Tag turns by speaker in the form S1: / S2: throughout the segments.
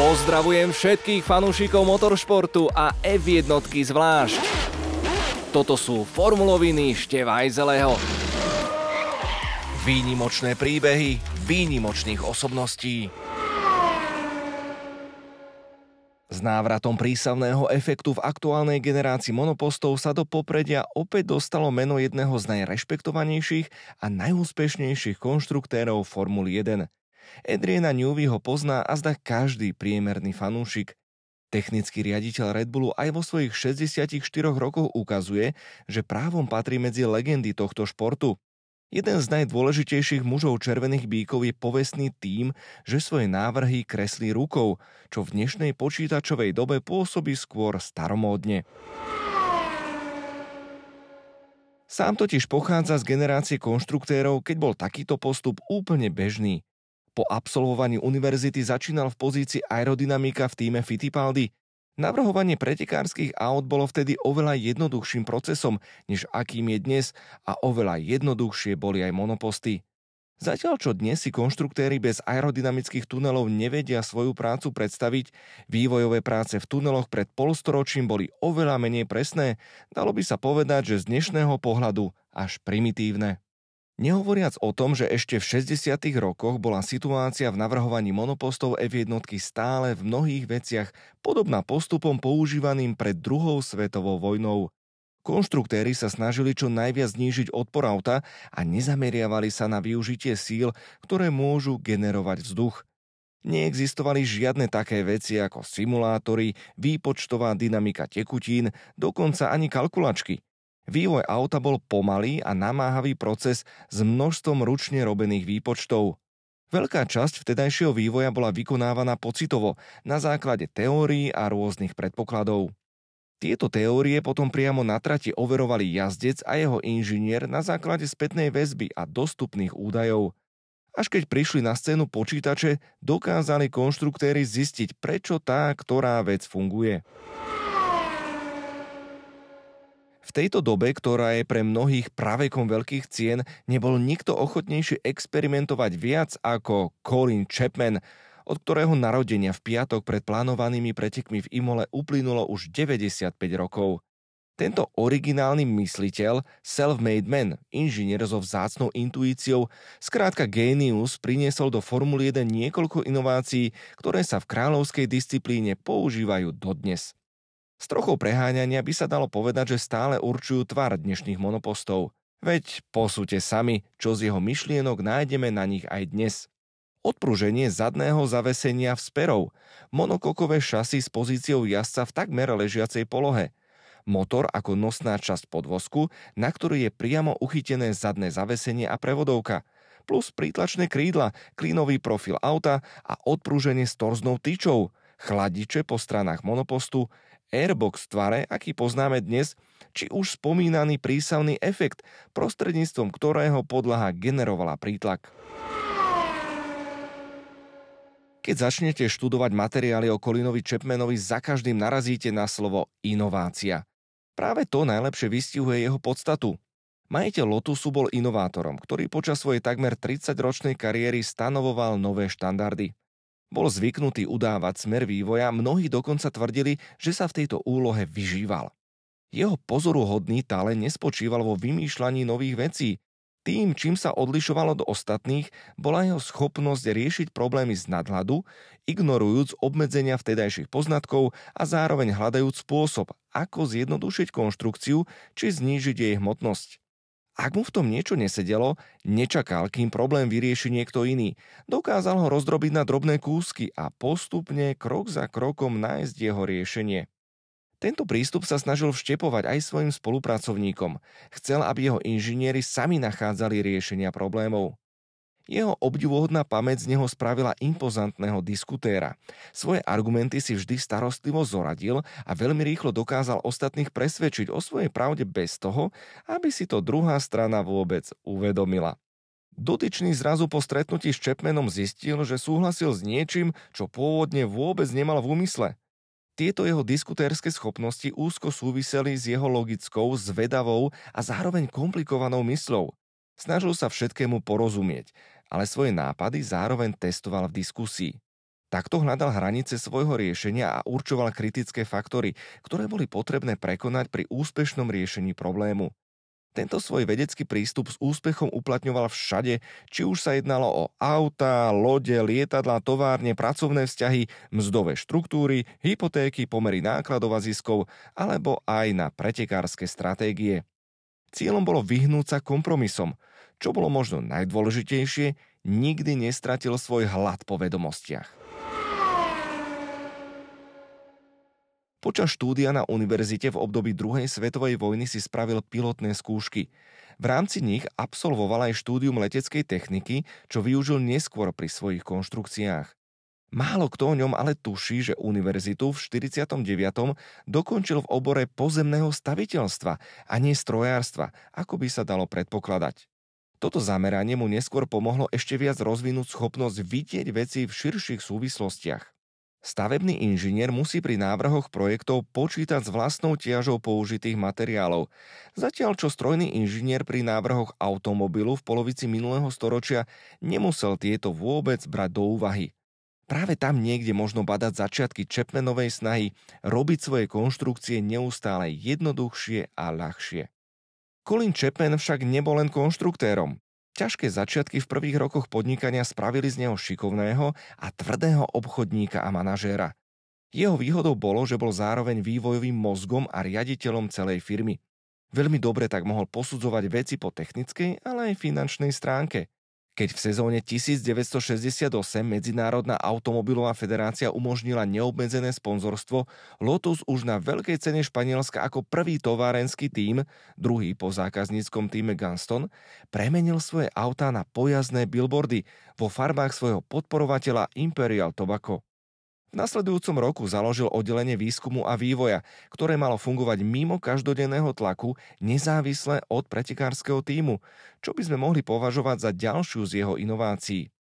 S1: Pozdravujem všetkých fanúšikov motoršportu a F1 zvlášť. Toto sú formuloviny Števajzeleho. Výnimočné príbehy výnimočných osobností. S návratom prísavného efektu v aktuálnej generácii monopostov sa do popredia opäť dostalo meno jedného z najrešpektovanejších a najúspešnejších konštruktérov Formuly 1. Adriana Newey ho pozná a zdá každý priemerný fanúšik. Technický riaditeľ Red Bullu aj vo svojich 64 rokoch ukazuje, že právom patrí medzi legendy tohto športu. Jeden z najdôležitejších mužov červených bíkov je povestný tým, že svoje návrhy kreslí rukou, čo v dnešnej počítačovej dobe pôsobí skôr staromódne. Sám totiž pochádza z generácie konštruktérov, keď bol takýto postup úplne bežný. Po absolvovaní univerzity začínal v pozícii aerodynamika v týme Fittipaldi. Navrhovanie pretekárskych aut bolo vtedy oveľa jednoduchším procesom, než akým je dnes a oveľa jednoduchšie boli aj monoposty. Zatiaľ čo dnes si konštruktéry bez aerodynamických tunelov nevedia svoju prácu predstaviť, vývojové práce v tuneloch pred polstoročím boli oveľa menej presné, dalo by sa povedať, že z dnešného pohľadu až primitívne. Nehovoriac o tom, že ešte v 60. rokoch bola situácia v navrhovaní monopostov F1 stále v mnohých veciach podobná postupom používaným pred druhou svetovou vojnou. Konštruktéry sa snažili čo najviac znížiť odpor auta a nezameriavali sa na využitie síl, ktoré môžu generovať vzduch. Neexistovali žiadne také veci ako simulátory, výpočtová dynamika tekutín, dokonca ani kalkulačky – Vývoj auta bol pomalý a namáhavý proces s množstvom ručne robených výpočtov. Veľká časť vtedajšieho vývoja bola vykonávaná pocitovo, na základe teórií a rôznych predpokladov. Tieto teórie potom priamo na trati overovali jazdec a jeho inžinier na základe spätnej väzby a dostupných údajov. Až keď prišli na scénu počítače, dokázali konštruktéry zistiť, prečo tá ktorá vec funguje. V tejto dobe, ktorá je pre mnohých pravekom veľkých cien, nebol nikto ochotnejší experimentovať viac ako Colin Chapman, od ktorého narodenia v piatok pred plánovanými pretekmi v Imole uplynulo už 95 rokov. Tento originálny mysliteľ, self-made man, inžinier so vzácnou intuíciou, skrátka génius, priniesol do Formuly 1 niekoľko inovácií, ktoré sa v kráľovskej disciplíne používajú dodnes. S trochou preháňania by sa dalo povedať, že stále určujú tvar dnešných monopostov. Veď posúte sami, čo z jeho myšlienok nájdeme na nich aj dnes. Odpruženie zadného zavesenia v sperov, monokokové šasy s pozíciou jazdca v takmer ležiacej polohe, motor ako nosná časť podvozku, na ktorý je priamo uchytené zadné zavesenie a prevodovka, plus prítlačné krídla, klínový profil auta a odprúženie s torznou tyčou, chladiče po stranách monopostu, airbox tvare, aký poznáme dnes, či už spomínaný prísavný efekt, prostredníctvom ktorého podlaha generovala prítlak. Keď začnete študovať materiály o Kolinovi Chapmanovi, za každým narazíte na slovo inovácia. Práve to najlepšie vystihuje jeho podstatu. Majiteľ Lotusu bol inovátorom, ktorý počas svojej takmer 30-ročnej kariéry stanovoval nové štandardy. Bol zvyknutý udávať smer vývoja, mnohí dokonca tvrdili, že sa v tejto úlohe vyžíval. Jeho pozoruhodný talent nespočíval vo vymýšľaní nových vecí. Tým, čím sa odlišovalo do ostatných, bola jeho schopnosť riešiť problémy z nadhľadu, ignorujúc obmedzenia vtedajších poznatkov a zároveň hľadajúc spôsob, ako zjednodušiť konštrukciu či znížiť jej hmotnosť. Ak mu v tom niečo nesedelo, nečakal, kým problém vyrieši niekto iný. Dokázal ho rozdrobiť na drobné kúsky a postupne, krok za krokom, nájsť jeho riešenie. Tento prístup sa snažil vštepovať aj svojim spolupracovníkom. Chcel, aby jeho inžinieri sami nachádzali riešenia problémov. Jeho obdivuhodná pamäť z neho spravila impozantného diskutéra. Svoje argumenty si vždy starostlivo zoradil a veľmi rýchlo dokázal ostatných presvedčiť o svojej pravde bez toho, aby si to druhá strana vôbec uvedomila. Dotyčný zrazu po stretnutí s Chapmanom zistil, že súhlasil s niečím, čo pôvodne vôbec nemal v úmysle. Tieto jeho diskutérske schopnosti úzko súviseli s jeho logickou, zvedavou a zároveň komplikovanou mysľou. Snažil sa všetkému porozumieť ale svoje nápady zároveň testoval v diskusii. Takto hľadal hranice svojho riešenia a určoval kritické faktory, ktoré boli potrebné prekonať pri úspešnom riešení problému. Tento svoj vedecký prístup s úspechom uplatňoval všade, či už sa jednalo o auta, lode, lietadla, továrne, pracovné vzťahy, mzdové štruktúry, hypotéky, pomery nákladov a ziskov, alebo aj na pretekárske stratégie. Cieľom bolo vyhnúť sa kompromisom. Čo bolo možno najdôležitejšie, nikdy nestratil svoj hlad po vedomostiach. Počas štúdia na univerzite v období druhej svetovej vojny si spravil pilotné skúšky. V rámci nich absolvoval aj štúdium leteckej techniky, čo využil neskôr pri svojich konštrukciách. Málo kto o ňom ale tuší, že univerzitu v 49. dokončil v obore pozemného staviteľstva a nie strojárstva, ako by sa dalo predpokladať. Toto zameranie mu neskôr pomohlo ešte viac rozvinúť schopnosť vidieť veci v širších súvislostiach. Stavebný inžinier musí pri návrhoch projektov počítať s vlastnou tiažou použitých materiálov, zatiaľ čo strojný inžinier pri návrhoch automobilu v polovici minulého storočia nemusel tieto vôbec brať do úvahy. Práve tam niekde možno badať začiatky Chapmanovej snahy robiť svoje konštrukcie neustále jednoduchšie a ľahšie. Colin Chapman však nebol len konštruktérom. Ťažké začiatky v prvých rokoch podnikania spravili z neho šikovného a tvrdého obchodníka a manažéra. Jeho výhodou bolo, že bol zároveň vývojovým mozgom a riaditeľom celej firmy. Veľmi dobre tak mohol posudzovať veci po technickej, ale aj finančnej stránke. Keď v sezóne 1968 Medzinárodná automobilová federácia umožnila neobmedzené sponzorstvo, Lotus už na veľkej cene Španielska ako prvý továrenský tím, druhý po zákazníckom týme Gunston, premenil svoje autá na pojazdné billboardy vo farbách svojho podporovateľa Imperial Tobacco. V nasledujúcom roku založil oddelenie výskumu a vývoja, ktoré malo fungovať mimo každodenného tlaku, nezávisle od pretekárskeho týmu, čo by sme mohli považovať za ďalšiu z jeho inovácií.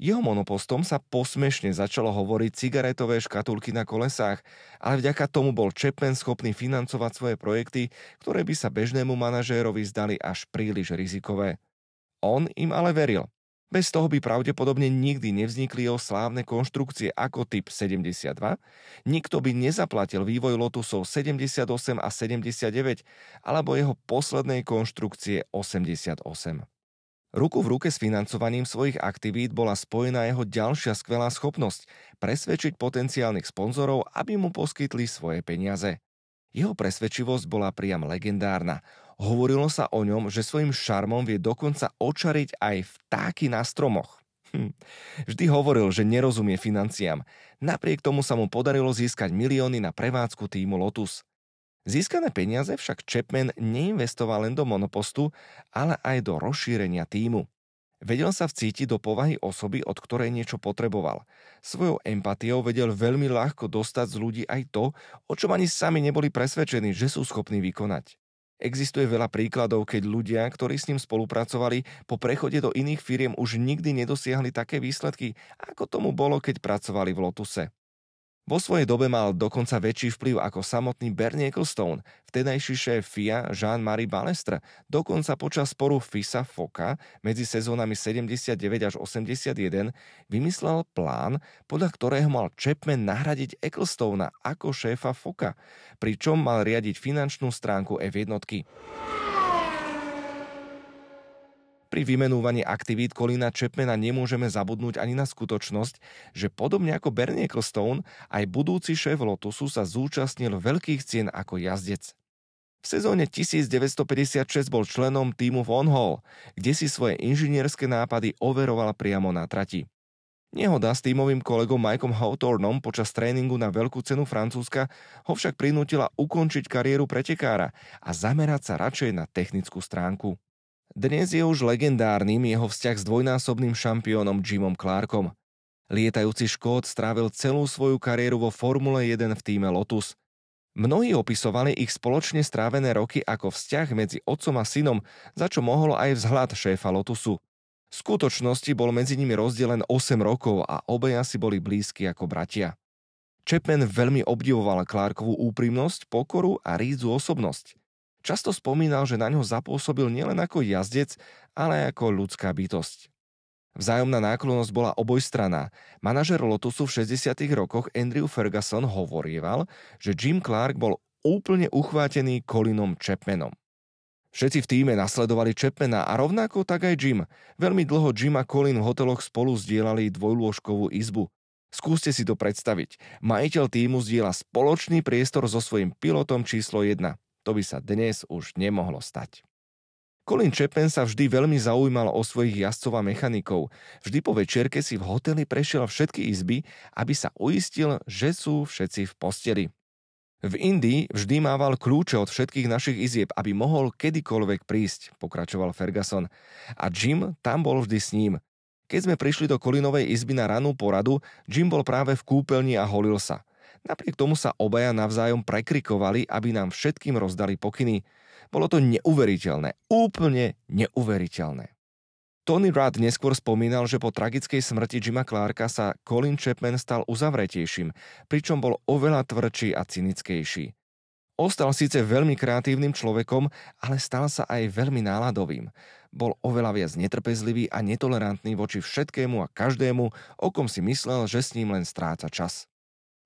S1: Jeho monopostom sa posmešne začalo hovoriť cigaretové škatulky na kolesách, ale vďaka tomu bol Chapman schopný financovať svoje projekty, ktoré by sa bežnému manažérovi zdali až príliš rizikové. On im ale veril bez toho by pravdepodobne nikdy nevznikli jeho slávne konštrukcie ako typ 72, nikto by nezaplatil vývoj Lotusov 78 a 79 alebo jeho poslednej konštrukcie 88. Ruku v ruke s financovaním svojich aktivít bola spojená jeho ďalšia skvelá schopnosť presvedčiť potenciálnych sponzorov, aby mu poskytli svoje peniaze. Jeho presvedčivosť bola priam legendárna. Hovorilo sa o ňom, že svojim šarmom vie dokonca očariť aj vtáky na stromoch. Hm. Vždy hovoril, že nerozumie financiám. Napriek tomu sa mu podarilo získať milióny na prevádzku týmu Lotus. Získané peniaze však Chapman neinvestoval len do monopostu, ale aj do rozšírenia týmu. Vedel sa vcítiť do povahy osoby, od ktorej niečo potreboval. Svojou empatiou vedel veľmi ľahko dostať z ľudí aj to, o čom ani sami neboli presvedčení, že sú schopní vykonať. Existuje veľa príkladov, keď ľudia, ktorí s ním spolupracovali, po prechode do iných firiem už nikdy nedosiahli také výsledky, ako tomu bolo, keď pracovali v Lotuse. Vo svojej dobe mal dokonca väčší vplyv ako samotný Bernie Ecclestone, vtedajší šéf FIA Jean-Marie Balestre, dokonca počas sporu FISA Foka medzi sezónami 79 až 81 vymyslel plán, podľa ktorého mal Chapman nahradiť Ecclestona ako šéfa Foka, pričom mal riadiť finančnú stránku F1. Pri vymenúvaní aktivít Kolína Chapmana nemôžeme zabudnúť ani na skutočnosť, že podobne ako Bernie Ecclestone, aj budúci šéf Lotusu sa zúčastnil veľkých cien ako jazdec. V sezóne 1956 bol členom týmu Von Hall, kde si svoje inžinierské nápady overoval priamo na trati. Nehoda s týmovým kolegom Mikeom Hawthornom počas tréningu na veľkú cenu Francúzska ho však prinútila ukončiť kariéru pretekára a zamerať sa radšej na technickú stránku. Dnes je už legendárnym jeho vzťah s dvojnásobným šampiónom Jimom Clarkom. Lietajúci Škód strávil celú svoju kariéru vo Formule 1 v týme Lotus. Mnohí opisovali ich spoločne strávené roky ako vzťah medzi otcom a synom, za čo mohol aj vzhľad šéfa Lotusu. V skutočnosti bol medzi nimi rozdelen 8 rokov a obeja si boli blízki ako bratia. Chapman veľmi obdivoval Clarkovú úprimnosť, pokoru a rídzu osobnosť. Často spomínal, že na ňo zapôsobil nielen ako jazdec, ale ako ľudská bytosť. Vzájomná náklonnosť bola obojstraná. Manažer Lotusu v 60. rokoch Andrew Ferguson hovorieval, že Jim Clark bol úplne uchvátený Colinom Chapmanom. Všetci v týme nasledovali Chapmana a rovnako tak aj Jim. Veľmi dlho Jim a Colin v hoteloch spolu zdieľali dvojlôžkovú izbu. Skúste si to predstaviť. Majiteľ týmu zdieľa spoločný priestor so svojím pilotom číslo 1. To by sa dnes už nemohlo stať. Colin Chapman sa vždy veľmi zaujímal o svojich jazdcov a mechanikov. Vždy po večierke si v hoteli prešiel všetky izby, aby sa uistil, že sú všetci v posteli. V Indii vždy mával kľúče od všetkých našich izieb, aby mohol kedykoľvek prísť, pokračoval Ferguson. A Jim tam bol vždy s ním. Keď sme prišli do Kolinovej izby na ranú poradu, Jim bol práve v kúpeľni a holil sa. Napriek tomu sa obaja navzájom prekrikovali, aby nám všetkým rozdali pokyny. Bolo to neuveriteľné, úplne neuveriteľné. Tony Rudd neskôr spomínal, že po tragickej smrti Jima Clarka sa Colin Chapman stal uzavretejším, pričom bol oveľa tvrdší a cynickejší. Ostal síce veľmi kreatívnym človekom, ale stal sa aj veľmi náladovým. Bol oveľa viac netrpezlivý a netolerantný voči všetkému a každému, o kom si myslel, že s ním len stráca čas.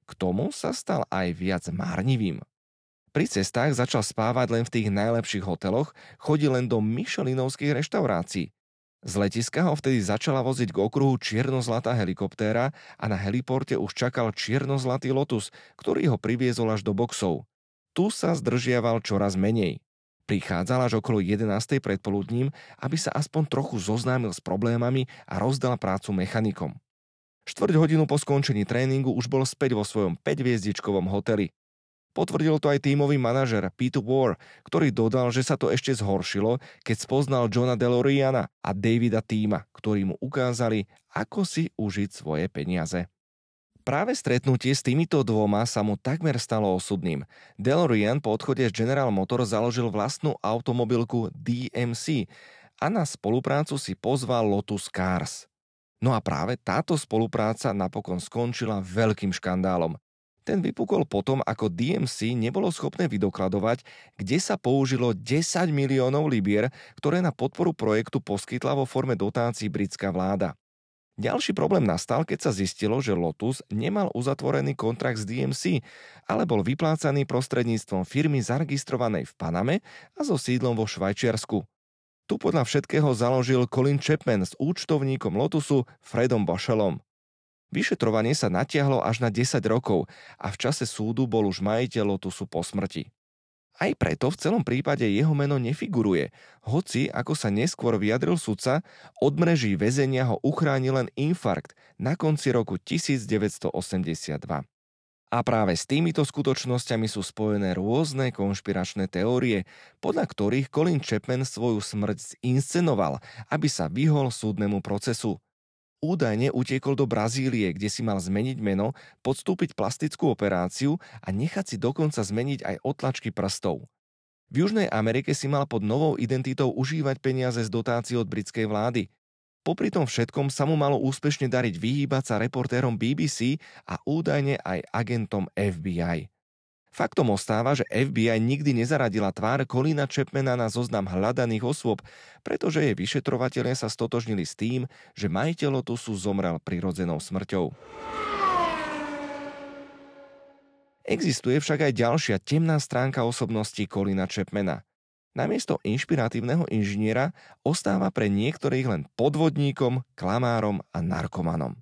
S1: K tomu sa stal aj viac márnivým. Pri cestách začal spávať len v tých najlepších hoteloch, chodil len do Michelinovských reštaurácií, z letiska ho vtedy začala voziť k okruhu čierno-zlatá helikoptéra a na heliporte už čakal čierno-zlatý Lotus, ktorý ho priviezol až do boxov. Tu sa zdržiaval čoraz menej. Prichádzal až okolo 11. predpoludním, aby sa aspoň trochu zoznámil s problémami a rozdal prácu mechanikom. Štvrť hodinu po skončení tréningu už bol späť vo svojom 5-hviezdičkovom hoteli. Potvrdil to aj tímový manažer Pete War, ktorý dodal, že sa to ešte zhoršilo, keď spoznal Johna DeLoreana a Davida Týma, ktorí mu ukázali, ako si užiť svoje peniaze. Práve stretnutie s týmito dvoma sa mu takmer stalo osudným. DeLorean po odchode z General Motors založil vlastnú automobilku DMC a na spoluprácu si pozval Lotus Cars. No a práve táto spolupráca napokon skončila veľkým škandálom. Ten vypukol potom, ako DMC nebolo schopné vydokladovať, kde sa použilo 10 miliónov libier, ktoré na podporu projektu poskytla vo forme dotácií britská vláda. Ďalší problém nastal, keď sa zistilo, že Lotus nemal uzatvorený kontrakt s DMC, ale bol vyplácaný prostredníctvom firmy zaregistrovanej v Paname a so sídlom vo Švajčiarsku. Tu podľa všetkého založil Colin Chapman s účtovníkom Lotusu Fredom Bochelom. Vyšetrovanie sa natiahlo až na 10 rokov a v čase súdu bol už majiteľ Lotusu po smrti. Aj preto v celom prípade jeho meno nefiguruje, hoci, ako sa neskôr vyjadril sudca, od mreží väzenia ho uchránil len infarkt na konci roku 1982. A práve s týmito skutočnosťami sú spojené rôzne konšpiračné teórie, podľa ktorých Colin Chapman svoju smrť zinscenoval, aby sa vyhol súdnemu procesu. Údajne utiekol do Brazílie, kde si mal zmeniť meno, podstúpiť plastickú operáciu a nechať si dokonca zmeniť aj otlačky prstov. V Južnej Amerike si mal pod novou identitou užívať peniaze z dotácií od britskej vlády. Popri tom všetkom sa mu malo úspešne dariť vyhýbať sa reportérom BBC a údajne aj agentom FBI. Faktom ostáva, že FBI nikdy nezaradila tvár Kolína Chapmana na zoznam hľadaných osôb, pretože jej vyšetrovateľe sa stotožnili s tým, že majiteľ Lotusu zomrel prirodzenou smrťou. Existuje však aj ďalšia temná stránka osobnosti Kolina Chapmana. Namiesto inšpiratívneho inžiniera ostáva pre niektorých len podvodníkom, klamárom a narkomanom.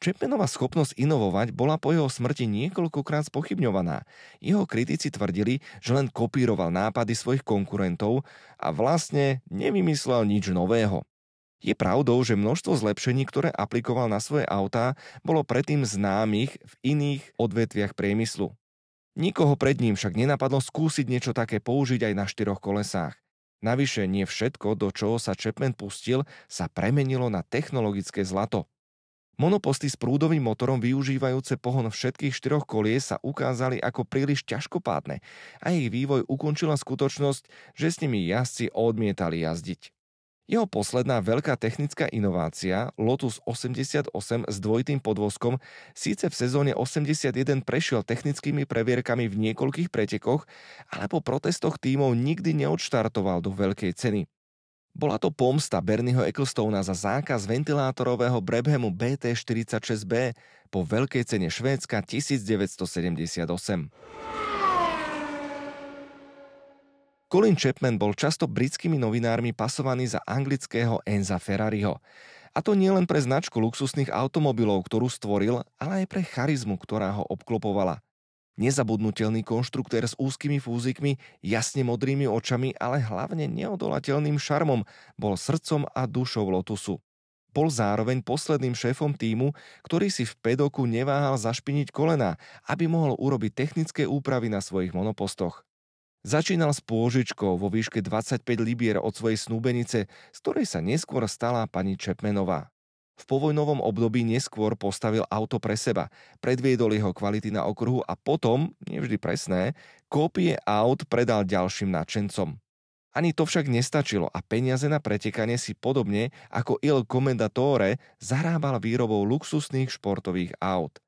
S1: Chapmanová schopnosť inovovať bola po jeho smrti niekoľkokrát spochybňovaná. Jeho kritici tvrdili, že len kopíroval nápady svojich konkurentov a vlastne nevymyslel nič nového. Je pravdou, že množstvo zlepšení, ktoré aplikoval na svoje autá, bolo predtým známych v iných odvetviach priemyslu. Nikoho pred ním však nenapadlo skúsiť niečo také použiť aj na štyroch kolesách. Navyše nie všetko, do čoho sa Chapman pustil, sa premenilo na technologické zlato. Monoposty s prúdovým motorom využívajúce pohon všetkých štyroch kolies sa ukázali ako príliš ťažkopádne a ich vývoj ukončila skutočnosť, že s nimi jazdci odmietali jazdiť. Jeho posledná veľká technická inovácia, Lotus 88 s dvojitým podvozkom, síce v sezóne 81 prešiel technickými previerkami v niekoľkých pretekoch, ale po protestoch tímov nikdy neodštartoval do veľkej ceny. Bola to pomsta Bernieho Ecclestona za zákaz ventilátorového Brabhamu BT-46B po veľkej cene Švédska 1978. Colin Chapman bol často britskými novinármi pasovaný za anglického Enza Ferrariho. A to nie len pre značku luxusných automobilov, ktorú stvoril, ale aj pre charizmu, ktorá ho obklopovala. Nezabudnutelný konštruktér s úzkými fúzikmi, jasne modrými očami, ale hlavne neodolateľným šarmom, bol srdcom a dušou Lotusu. Bol zároveň posledným šéfom týmu, ktorý si v pedoku neváhal zašpiniť kolena, aby mohol urobiť technické úpravy na svojich monopostoch. Začínal s pôžičkou vo výške 25 libier od svojej snúbenice, z ktorej sa neskôr stala pani Čepmenová. V povojnovom období neskôr postavil auto pre seba, predviedol jeho kvality na okruhu a potom, nevždy presné, kópie aut predal ďalším nadšencom. Ani to však nestačilo a peniaze na pretekanie si podobne ako Il Commendatore zarábal výrobou luxusných športových aut.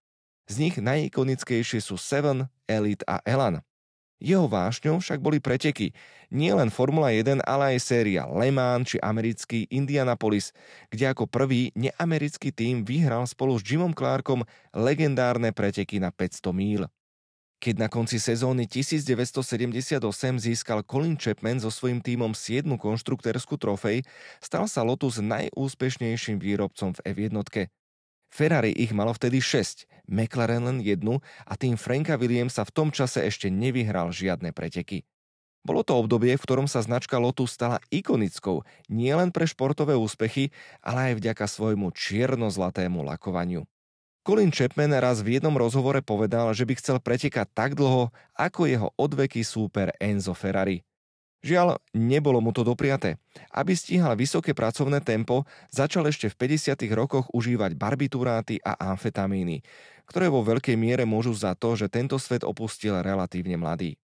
S1: Z nich najikonickejšie sú Seven, Elite a Elan. Jeho vášňou však boli preteky. Nie len Formula 1, ale aj séria Le Mans či americký Indianapolis, kde ako prvý neamerický tým vyhral spolu s Jimom Clarkom legendárne preteky na 500 míl. Keď na konci sezóny 1978 získal Colin Chapman so svojím tímom 7. konštruktérskú trofej, stal sa Lotus najúspešnejším výrobcom v F1. Ferrari ich malo vtedy 6, McLaren len jednu a tým Franka Williamsa v tom čase ešte nevyhral žiadne preteky. Bolo to obdobie, v ktorom sa značka Lotus stala ikonickou nielen pre športové úspechy, ale aj vďaka svojmu čierno-zlatému lakovaniu. Colin Chapman raz v jednom rozhovore povedal, že by chcel pretekať tak dlho, ako jeho odveký súper Enzo Ferrari. Žiaľ, nebolo mu to dopriaté. Aby stíhal vysoké pracovné tempo, začal ešte v 50. rokoch užívať barbituráty a amfetamíny, ktoré vo veľkej miere môžu za to, že tento svet opustil relatívne mladý.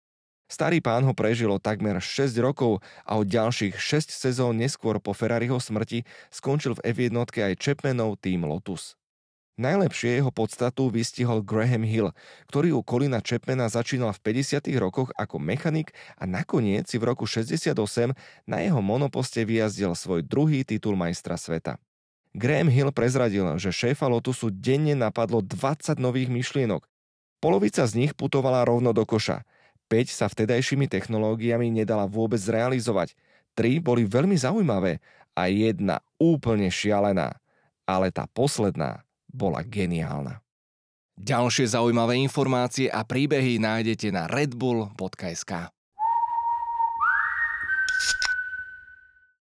S1: Starý pán ho prežilo takmer 6 rokov a od ďalších 6 sezón neskôr po Ferrariho smrti skončil v F1 aj Chapmanov tým Lotus. Najlepšie jeho podstatu vystihol Graham Hill, ktorý u Colina Chapmana začínal v 50. rokoch ako mechanik a nakoniec si v roku 68 na jeho monoposte vyjazdil svoj druhý titul majstra sveta. Graham Hill prezradil, že šéfa Lotusu denne napadlo 20 nových myšlienok. Polovica z nich putovala rovno do koša. 5 sa vtedajšími technológiami nedala vôbec zrealizovať. 3 boli veľmi zaujímavé a jedna úplne šialená. Ale tá posledná bola geniálna. Ďalšie zaujímavé informácie a príbehy nájdete na redbull.sk.